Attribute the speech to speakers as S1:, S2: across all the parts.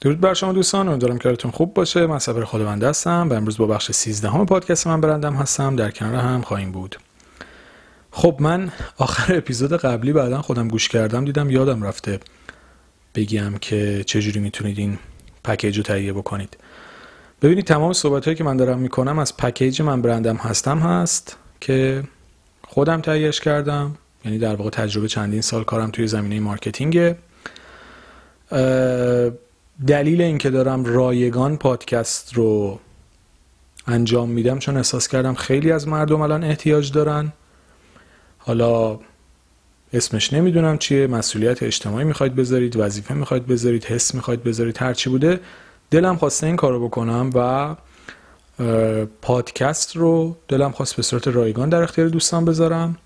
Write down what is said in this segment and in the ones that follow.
S1: درود بر شما دوستان امیدوارم که حالتون خوب باشه. من صبر خداوند هستم و امروز با بخش 13 همه پادکست من برندم هستم. در کنار هم خواهیم بود. خب من آخر اپیزود قبلی بعدا خودم گوش کردم دیدم یادم رفته بگم که چجوری می‌تونید این پکیج رو تهیه بکنید. ببینید تمام صحبت هایی که من دارم می‌کنم از پکیج من برندم هستم هست که خودم تهیهش کردم. یعنی در واقع تجربه چندین سال کارم توی زمینه مارکتینگه دلیل اینکه دارم رایگان پادکست رو انجام میدم چون احساس کردم خیلی از مردم الان احتیاج دارن. حالا اسمش نمی‌دونم چیه مسئولیت اجتماعی می‌خواید بذارید وظیفه می‌خواید بذارید حس می‌خواید بذارید هرچی بوده دلم خواسته این کارو بکنم و پادکست رو دلم خواست به صورت رایگان در اختیار دوستان بذارم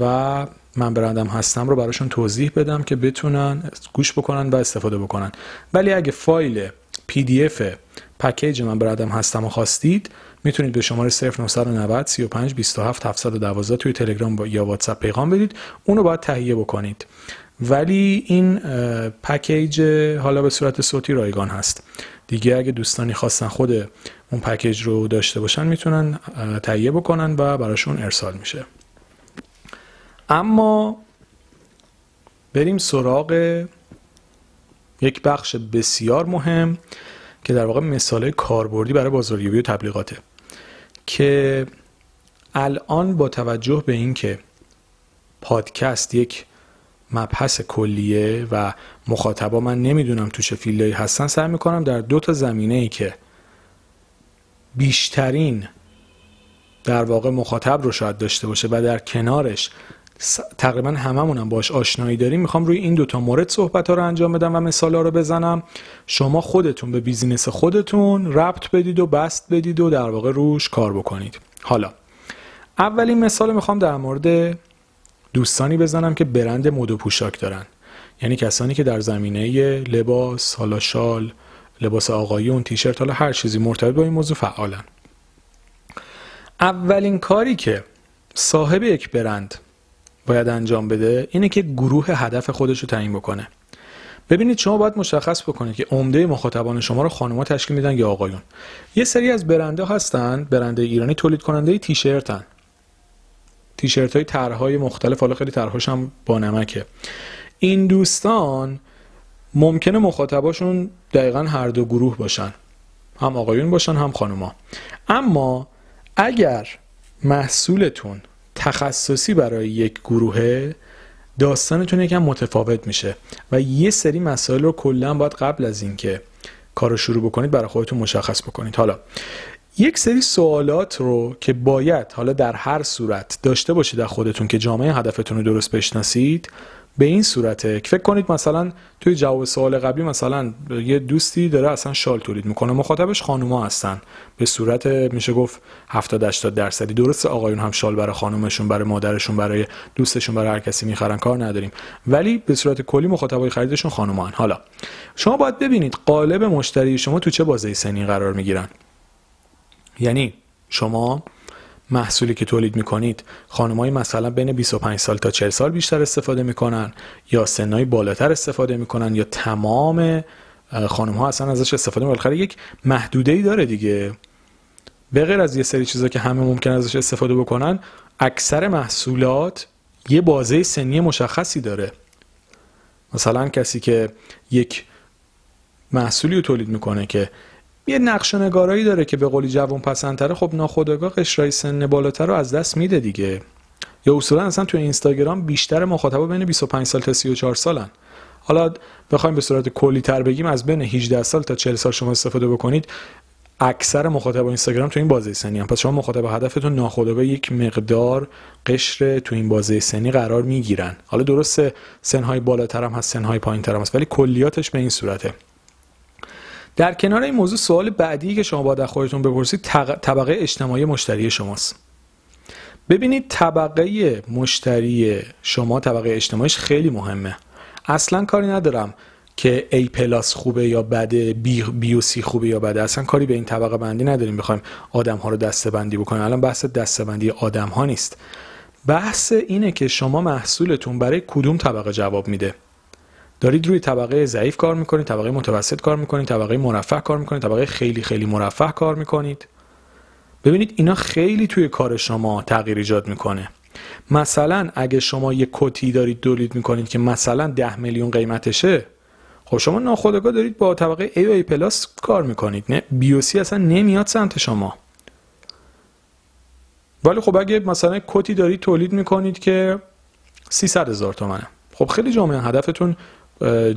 S1: و من برندم هستم رو براشون توضیح بدم که بتونن گوش بکنن و استفاده بکنن. ولی اگه فایل PDF پکیج من برندم هستم و خواستید می‌تونید به شماره 0990 35 27 712 توی تلگرام یا واتساپ پیغام بدید. اونو باید تهیه بکنید. ولی این پکیج حالا به صورت صوتی رایگان هست. دیگه اگه دوستانی خواستن خود اون پکیج رو داشته باشن می‌تونن تهیه بکنن و براشون ارسال میشه. اما بریم سراغ یک بخش بسیار مهم که در واقع مثال کاربردی برای بازاریابی و تبلیغاته که الان با توجه به اینکه پادکست یک مبحث کلیه و مخاطبا من نمی‌دونم تو چه فیلدهایی هستن سعی می‌کنم در دو تا زمینه ای که بیشترین در واقع مخاطب رو شاید داشته باشه و در کنارش تقریبا هممون هم باش آشنایی داریم. می‌خوام روی این دوتا مورد صحبت ها رو انجام بدم و مثال ها رو بزنم. شما خودتون به بیزینس خودتون ربط بدید و بست بدید و در واقع روش کار بکنید. حالا اولین مثال می‌خوام در مورد دوستانی بزنم که برند مد و پوشاک دارن. یعنی کسانی که در زمینه لباس حالا شال لباس آقایون تیشرت حالا هر چیزی مرتبط با این موضوع فعالن. اولین کاری که صاحب یک برند باید انجام بده اینه که گروه هدف خودش رو تعیین بکنه. ببینید شما باید مشخص بکنید که عمده مخاطبان شما رو خانم‌ها تشکیل میدن یا آقایون. یه سری از برنده هستن برنده ایرانی تولید کننده تیشرتن. تیشرت های طرحهای مختلف حالا خیلی طرحهاش هم با نمکه. این دوستان ممکنه مخاطباشون دقیقا هر دو گروه باشن. هم آقایون باشن هم خانوما. اما اگر محصولتون تخصصی برای یک گروه داستانتون یکم متفاوت میشه و یه سری مسائل رو کلا باید قبل از اینکه کار رو شروع بکنید برای خودتون مشخص بکنید. حالا یک سری سوالات رو که باید حالا در هر صورت داشته باشید در خودتون که جامعه هدفتون رو درست بشناسید به این صورته که فکر کنید مثلا توی جواب سوال قبلی مثلا یه دوستی داره اصلا شال تولید می‌کنه. مخاطبش خانوما هستن. به صورت میشه گفت 70 80 درصدی. درست آقایون هم شال برای خانومشون برای مادرشون برای دوستشون برای هر کسی می‌خرن. کار نداریم. ولی به صورت کلی مخاطبای خریدشون خانوما هن. حالا شما باید ببینید قالب مشتری شما تو چه بازه سنی قرار می‌گیرن. یعنی شما محصولی که تولید می‌کنید خانمایی مثلا بین 25 سال تا 40 سال بیشتر استفاده می‌کنن یا سنهای بالاتر استفاده می‌کنن یا تمام خانم ها اصلا ازش استفاده بالاخره یک محدوده ای داره دیگه. به غیر از یه سری چیزا که همه ممکن ازش استفاده بکنن اکثر محصولات یه بازه سنی مشخصی داره. مثلا کسی که یک محصولی رو تولید می‌کنه که یه نقش نگارایی داره که به قولی جوان پسندتره. خب ناخودآگاه قشرای سن بالاتر رو از دست میده دیگه. یا اصولا اصلا توی اینستاگرام بیشتر مخاطبا بین 25 سال تا 34 سالن. حالا بخوایم به صورت کلی تر بگیم از بین 18 سال تا 40 سال شما استفاده بکنید اکثر مخاطب اینستاگرام تو این بازه سنی هم. پس شما مخاطب هدفتون ناخودآگاه یک مقدار قشر تو این بازه سنی قرار می‌گیرن. حالا درسته سنهای بالاتر هم هست سنهای پایین تر هم هست ولی کلیاتش به این صورته. در کنار این موضوع سوال بعدی که شما باید خودتون بپرسید طبقه اجتماعی مشتری شماست. ببینید طبقه مشتری شما طبقه اجتماعیش خیلی مهمه. اصلا کاری ندارم که A پلاس خوبه یا بده بی, بی و سی خوبه یا بده. اصلا کاری به این طبقه بندی نداریم بخوایم آدم ها رو دسته بندی بکنیم. الان بحث دسته بندی آدم ها نیست. بحث اینه که شما محصولتون برای کدوم طبقه جواب میده. دارید روی طبقه ضعیف کار می‌کنید طبقه متوسط کار می‌کنید طبقه مرفه کار می‌کنید طبقه خیلی خیلی مرفه کار می‌کنید. ببینید اینا خیلی توی کار شما تغییر ایجاد می‌کنه. مثلا اگه شما یه کتی دارید تولید می‌کنید که مثلا ده میلیون قیمتشه خب شما ناخودآگاه دارید با طبقه A و A پلاس کار می‌کنید. نه بیوسی اصلا نمیاد سمت شما. ولی خب اگه مثلا کتی دارید تولید می‌کنید که 300 هزار تومنه. خب خیلی جامعه هدفتون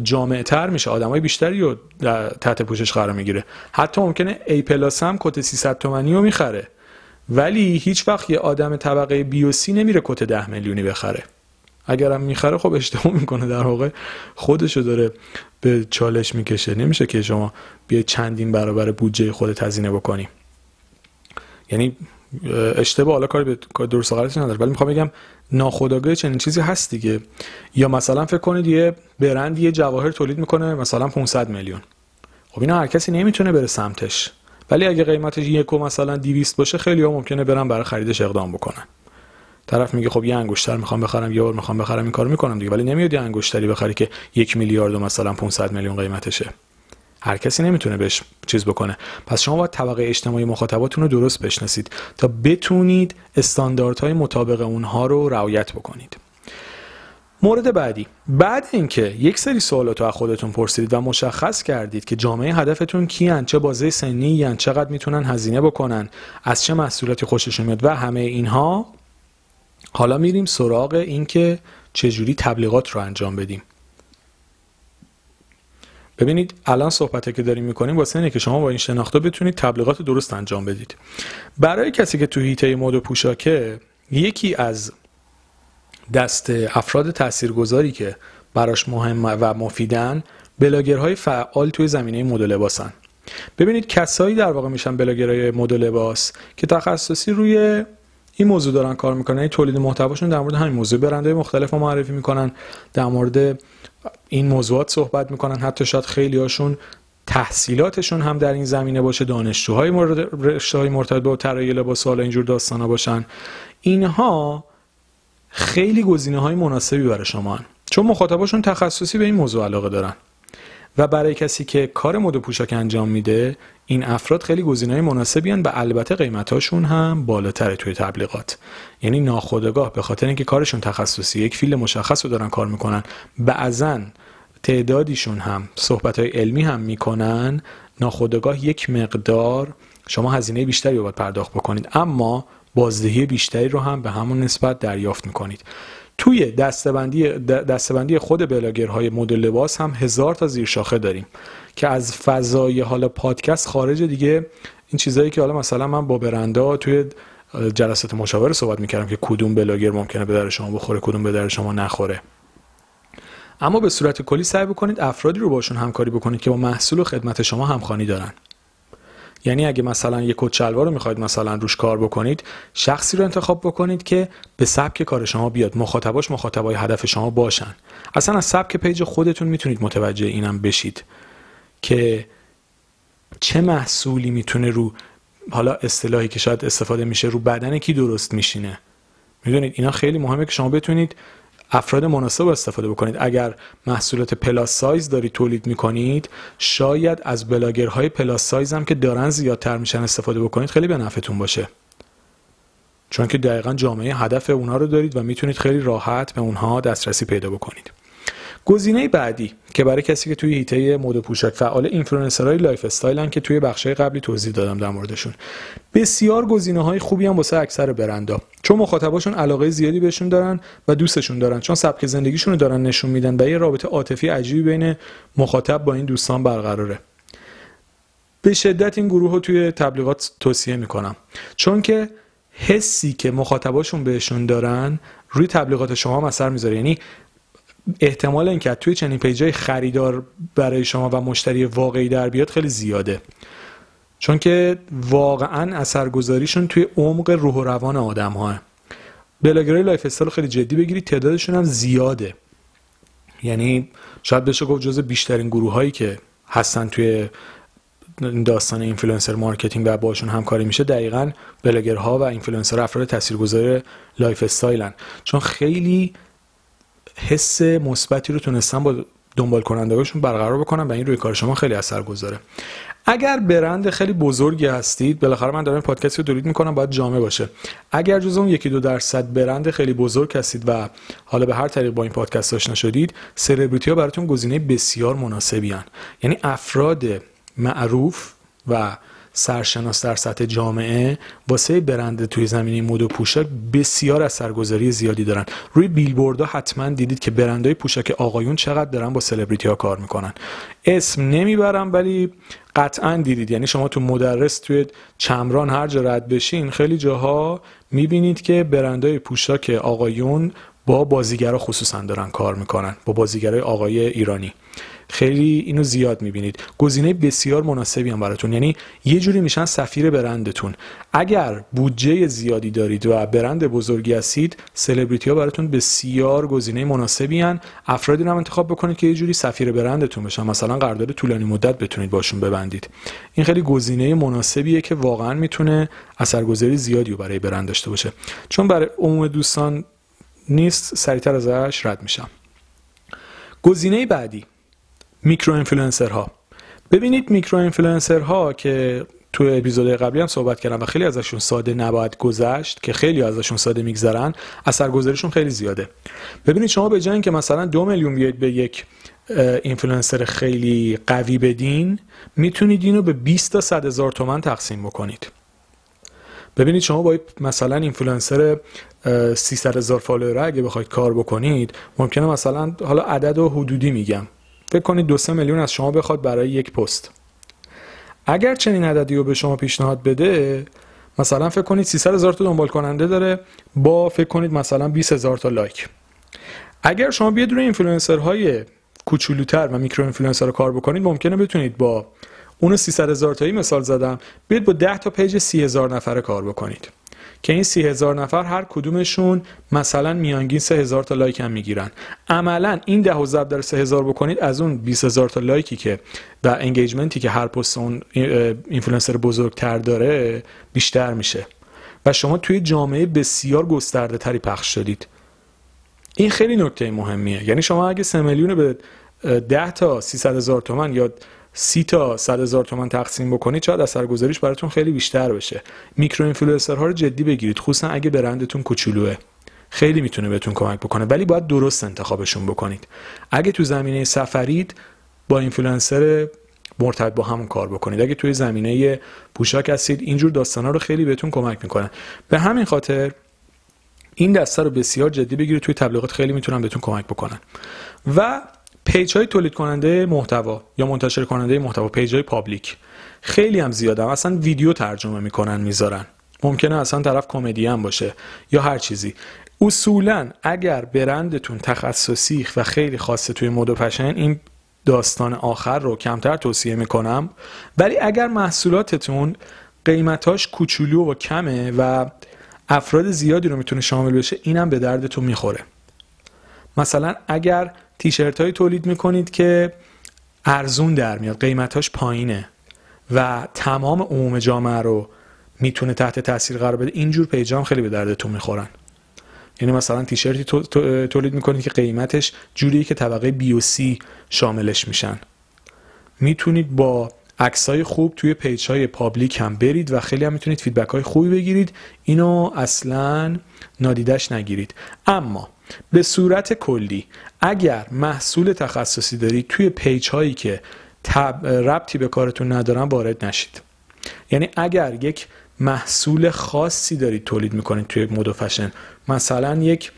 S1: جامعه تر میشه. آدمای بیشتری رو تحت پوشش قرار می‌گیره. حتی ممکنه ای پلاس هم کت 300 تومنی رو می‌خره. ولی هیچ وقت یه آدم طبقه بی و سی نمیره کت 10 میلیونی بخره. اگرم می‌خره خب اشتباه می‌کنه. در واقع خودشو داره به چالش می‌کشه. نمیشه که شما بیای چندین برابر بودجه خودت هزینه بکنی. یعنی اشتباه حالا کاری به درست غلطی نداره ولی می‌خوام بگم ناخودآگاه چنین چیزی هست دیگه. یا مثلا فکر کنید یه برند یه جواهر تولید می‌کنه مثلا 500 میلیون. خب اینا هر کسی نمی‌تونه بره سمتش. ولی اگه قیمتش یک و مثلا 200 باشه خیلی ها ممکنه برن برای خریدش اقدام بکنن. طرف میگه خب یه انگشتر می‌خوام بخرم یه بار می‌خوام بخرم این کارو می‌کنم دیگه. ولی نمیاد یه انگشتری بخری که یک میلیارد و مثلا 500 میلیون قیمتشه. هر کسی نمی‌تونه بهش چیز بکنه. پس شما باید طبقه اجتماعی مخاطباتون رو درست بشناسید تا بتونید استانداردهای مطابق اونها رو رعایت بکنید. مورد بعدی. بعد اینکه یک سری سوالات رو از خودتون پرسیدید و مشخص کردید که جامعه هدفتون کیان چه بازه سنی یعنی چقدر می‌تونن هزینه بکنن از چه محصولاتی خوششون میاد و همه اینها حالا میریم سراغ اینکه چجوری تبلیغات رو انجام بدیم. ببینید الان صحبتی که داریم می‌کنیم واسه اینه که شما با این شناخته بتونید تبلیغات درست انجام بدید. برای کسی که تو هیته مد و پوشاکه یکی از دست افراد تاثیرگذاری که براش مهم و مفیدن بلاگرهای فعال توی زمینه مد و لباسن. ببینید کسایی در واقع میشن بلاگرهای مد و لباس که تخصصی روی این موضوع دارن کار می‌کنن. این تولید محتواشون در مورد همین موضوع برنده مختلف معرفی می‌کنن. در مورد این موضوعات صحبت می‌کنن. حتی شاید خیلی هاشون تحصیلاتشون هم در این زمینه باشه دانشجوهای مورد رشته های مرتبط با طراحی لباس حالا اینجور داستانا باشن. اینها خیلی گزینه های مناسبی برای شما هن. چون مخاطباشون تخصصی به این موضوع علاقه دارن. و برای کسی که کار مد پوشاک انجام میده این افراد خیلی گزینه‌های مناسبی هن و البته قیمتاشون هم بالاتره توی تبلیغات. یعنی ناخودآگاه به خاطر اینکه کارشون تخصصی یک فیل مشخص رو دارن کار می‌کنن. بعضا تعدادیشون هم صحبت های علمی هم می‌کنن. ناخودآگاه یک مقدار شما هزینه بیشتری رو باید پرداخت بکنید اما بازدهی بیشتری رو هم به همون نسبت دریافت می‌کنید. توی دستبندی, دستبندی خود بلاگرهای مدل لباس هم هزار تا زیر شاخه داریم که از فضای حالا پادکست خارج دیگه این چیزایی که حالا مثلا من با برندا توی جلسات مشاوره صحبت می‌کردم که کدوم بلاگر ممکنه به در شما بخوره کدوم به در شما نخوره. اما به صورت کلی سعی بکنید افرادی رو باشون همکاری بکنید که با محصول و خدمت شما همخوانی دارن. یعنی اگه مثلا یک کت شلوار رو می‌خواید مثلا روش کار بکنید شخصی رو انتخاب بکنید که به سبک کار شما بیاد مخاطباش مخاطبای هدف شما باشن. اصلا از سبک پیج خودتون می‌تونید متوجه اینم بشید که چه محصولی می‌تونه رو حالا اصطلاحی که شاید استفاده میشه رو بدن کی درست میشینه. می‌دونید؟ اینا خیلی مهمه که شما بتونید افراد مناسب استفاده بکنید. اگر محصولات plus size دارید تولید می‌کنید شاید از بلاگرهای plus size هم که دارن زیادتر میشن استفاده بکنید خیلی به نفعتون باشه. چون که دقیقا جامعه هدف اونها رو دارید و می‌تونید خیلی راحت به اونها دسترسی پیدا بکنید. گزینه بعدی که برای کسی که توی حیطه مد پوشاک فعال اینفلوئنسرهای lifestyle ن که توی بخشای قبلی توضیح دادم در موردشون. بسیار گزینه های خوبی هم واسه اکثر برندا. چون مخاطباشون علاقه زیادی بهشون دارن و دوستشون دارن چون سبک زندگیشون رو دارن نشون میدن و یه رابطه عاطفی عجیبی بین مخاطب با این دوستان برقراره. به شدت این گروه رو توی تبلیغات توصیه می‌کنم. چون که حسی که مخاطباشون بهشون دارن روی تبلیغات شما هم اثر می‌ذاره. یعنی احتمال اینکه توی چنین پیجای خریدار برای شما و مشتری واقعی در بیاد خیلی زیاده. چون که واقعا اثرگذاریشون توی عمق روح و روان آدم ها بلاگرای lifestyle خیلی جدی بگیرید تعدادشون هم زیاده. یعنی شاید بشه گفت جز بیشترین گروه هایی که هستن توی داستان influencer marketing و باشون همکاری میشه دقیقا بلاگرها و اینفلوئنسر افراد تاثیرگذار lifestyle ن. چون خیلی حس مثبتی رو تونستن با دنبال کنندگانشون برقرار بکنن و این روی کار شما خیلی اثر گذاره اگر برند خیلی بزرگی هستید بالاخره من دارم پادکست رو تولید می‌کنم باید جامع باشه اگر جز اون یکی دو درصد برند خیلی بزرگ هستید و حالا به هر طریق با این پادکست آشنا شدید سلبریتی ها براتون گزینه بسیار مناسبی هن. یعنی افراد معروف و سرشناس در سطح جامعه واسه برند توی زمینه مد و پوشاک بسیار اثرگذاری زیادی دارن. روی بیلبوردها حتما دیدید که برندهای پوشاک آقایون چقدر دارن با سلبریتی ها کار می‌کنن. اسم نمی‌برم ولی قطعا دیدید. یعنی شما تو مدرس توی چمران هر جا رد بشین خیلی جاها می‌بینید که برندهای پوشاک آقایون با بازیگرا خصوصا دارن کار می‌کنن با بازیگرای آقای ایرانی. خیلی اینو زیاد می‌بینید. گزینه بسیار مناسبی هم براتون. یعنی یه جوری میشن سفیر برندتون. اگر بودجه زیادی دارید و برند بزرگی هستید سلبریتی ها براتون بسیار گزینه مناسبی هن. افرادی رو هم انتخاب بکنید که یه جوری سفیر برندتون بشن. مثلا قرارداد طولانی مدت بتونید باشون ببندید. این خیلی گزینه مناسبیه که واقعا می‌تونه اثرگذاری زیادی رو برای برند داشته باشه. چون برای عموم دوستان نیست سریعتر ازش رد میشم. گزینه بعدی. میکرو ها ببینید میکرو ها که تو اپیزود قبلی هم صحبت کردم و خیلی ازشون ساده نباید گذشت که خیلی ازشون ساده میگذرن اثرگذاریشون خیلی زیاده. ببینید شما به جای که مثلا دو میلیون بیاید به یک اینفلوئنسر خیلی قوی بدین می‌تونید اینو به 20 تا 100 هزار تومن تقسیم بکنید. ببینید شما با مثلا اینفلوئنسر 300 هزار follower اگه بخواید کار بکنید ممکنه مثلا حالا عدد و حدودی میگم. فکر کنید دو سه میلیون از شما بخواد برای یک پست. اگر چنین عددی رو به شما پیشنهاد بده مثلا فکر کنید 300 هزار تا دنبال کننده داره با فکر کنید مثلا 20 هزار تا لایک. اگر شما بیاد روی اینفلوئنسر های کوچولوتر و micro influencer رو کار بکنید ممکنه بتونید با اون 300 هزار تایی مثال زدم بیاید با 10 تا پیج 30 هزار نفره کار بکنید. که این سی هزار نفر هر کدومشون مثلا میانگین سه هزار تا لایک هم می‌گیرن. عملا این ده و ضرب در سه هزار بکنید از اون 20 هزار تا لایکی که و engagement ی که هر پست اون اینفلوئنسر بزرگتر داره بیشتر میشه. و شما توی جامعه بسیار گسترده تری پخش شدید. این خیلی نکته مهمیه. یعنی شما اگه 3 میلیون به 10 تا 300 هزار تومن یا سی تا صد هزار تومن تقسیم بکنید شاید اثرگذاریش براتون خیلی بیشتر بشه. micro influencer ها رو جدی بگیرید خصوصا اگه برندتون کوچولوه. خیلی می‌تونه بهتون کمک بکنه ولی باید درست انتخابشون بکنید. اگه تو زمینه سفرید با اینفلوئنسر مرتبط با همون کار بکنید. اگه توی زمینه پوشاک هستید اینجور داستانا رو خیلی بهتون کمک می‌کنن به همین خاطر این دسته رو بسیار جدی بگیرید توی تبلیغات خیلی می‌تونن بهتون کمک بکنن. و پیج های تولید کننده محتوا یا منتشر کننده محتوا پیج های public. خیلی هم زیادم. اصلا ویدیو ترجمه می‌کنن می‌ذارن. ممکنه اصلا طرف کمدی هم باشه یا هر چیزی. اصولا اگر برندتون تخصصی و خیلی خاصه توی مد و فشن این داستان آخر رو کمتر توصیه می‌کنم. ولی اگر محصولاتتون قیمتاش کوچولو و کمه و افراد زیادی رو می‌تونه شامل بشه اینم به دردتون می‌خوره. مثلا اگر تیشرت هایی تولید می‌کنید که ارزون در میاد قیمتاش پایینه و تمام عموم جامعه رو می‌تونه تحت تاثیر قرار بده. اینجور پیجام خیلی به دردتون می‌خورن. یعنی مثلا تیشرتی تولید می‌کنید که قیمتش جوریه که طبقه B و C شاملش میشن. می‌تونید با عکسای خوب توی پیج های public هم برید و خیلی هم می‌تونید feedback های خوبی بگیرید. اینو اصلا نادیدش نگیرید. اما به صورت کلی اگر محصول تخصصی دارید توی پیج هایی که ربطی به کارتون ندارن وارد نشید. یعنی اگر یک محصول خاصی دارید تولید می‌کنید توی مد و فشن مثلا یک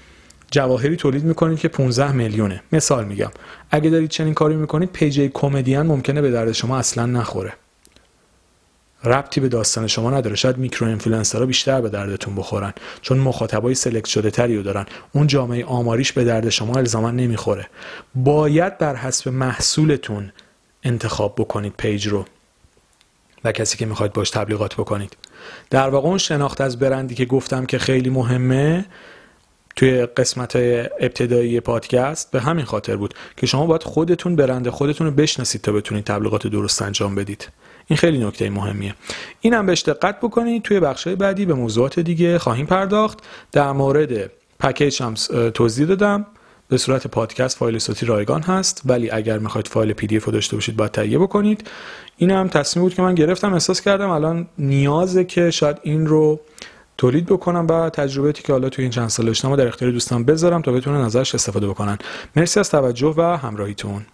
S1: جواهری تولید می‌کنید که 15 میلیونه. مثال میگم. اگه دارید چنین کاری می‌کنید page کمدین ممکنه به درد شما اصلا نخوره. ربطی به داستان شما نداره. شاید micro influencer ها بیشتر به دردتون بخورن چون مخاطبای select شده تری رو دارن. اون جامعه آماریش به درد شما الزاما نمی‌خوره. باید بر حسب محصولتون انتخاب بکنید page رو و کسی که می‌خواید باش تبلیغات بکنید. در واقع اون شناخت از برندی که گفتم که خیلی مهمه توی قسمت ابتدایی پادکست به همین خاطر بود که شما باید خودتون برند خودتون رو بشناسید تا بتونید تبلیغات درست انجام بدید. این خیلی نکته مهمیه. اینم بهش دقت بکنید. توی بخش بعدی به موضوعات دیگه خواهیم پرداخت. در مورد پکیج هم توضیح دادم. به صورت پادکست فایل صوتی رایگان هست. ولی اگر می‌خواید فایل PDF داشته باشید باید تهیه بکنید. این هم تصمیم بود که من گرفتم احساس کردم الان نیازه که شاید این رو تولید بکنم و تجربه‌ای که حالا توی این چند سال داشتم در اختیار دوستان بذارم تا بتونن ازش استفاده بکنن. مرسی از توجه و همراهیتون.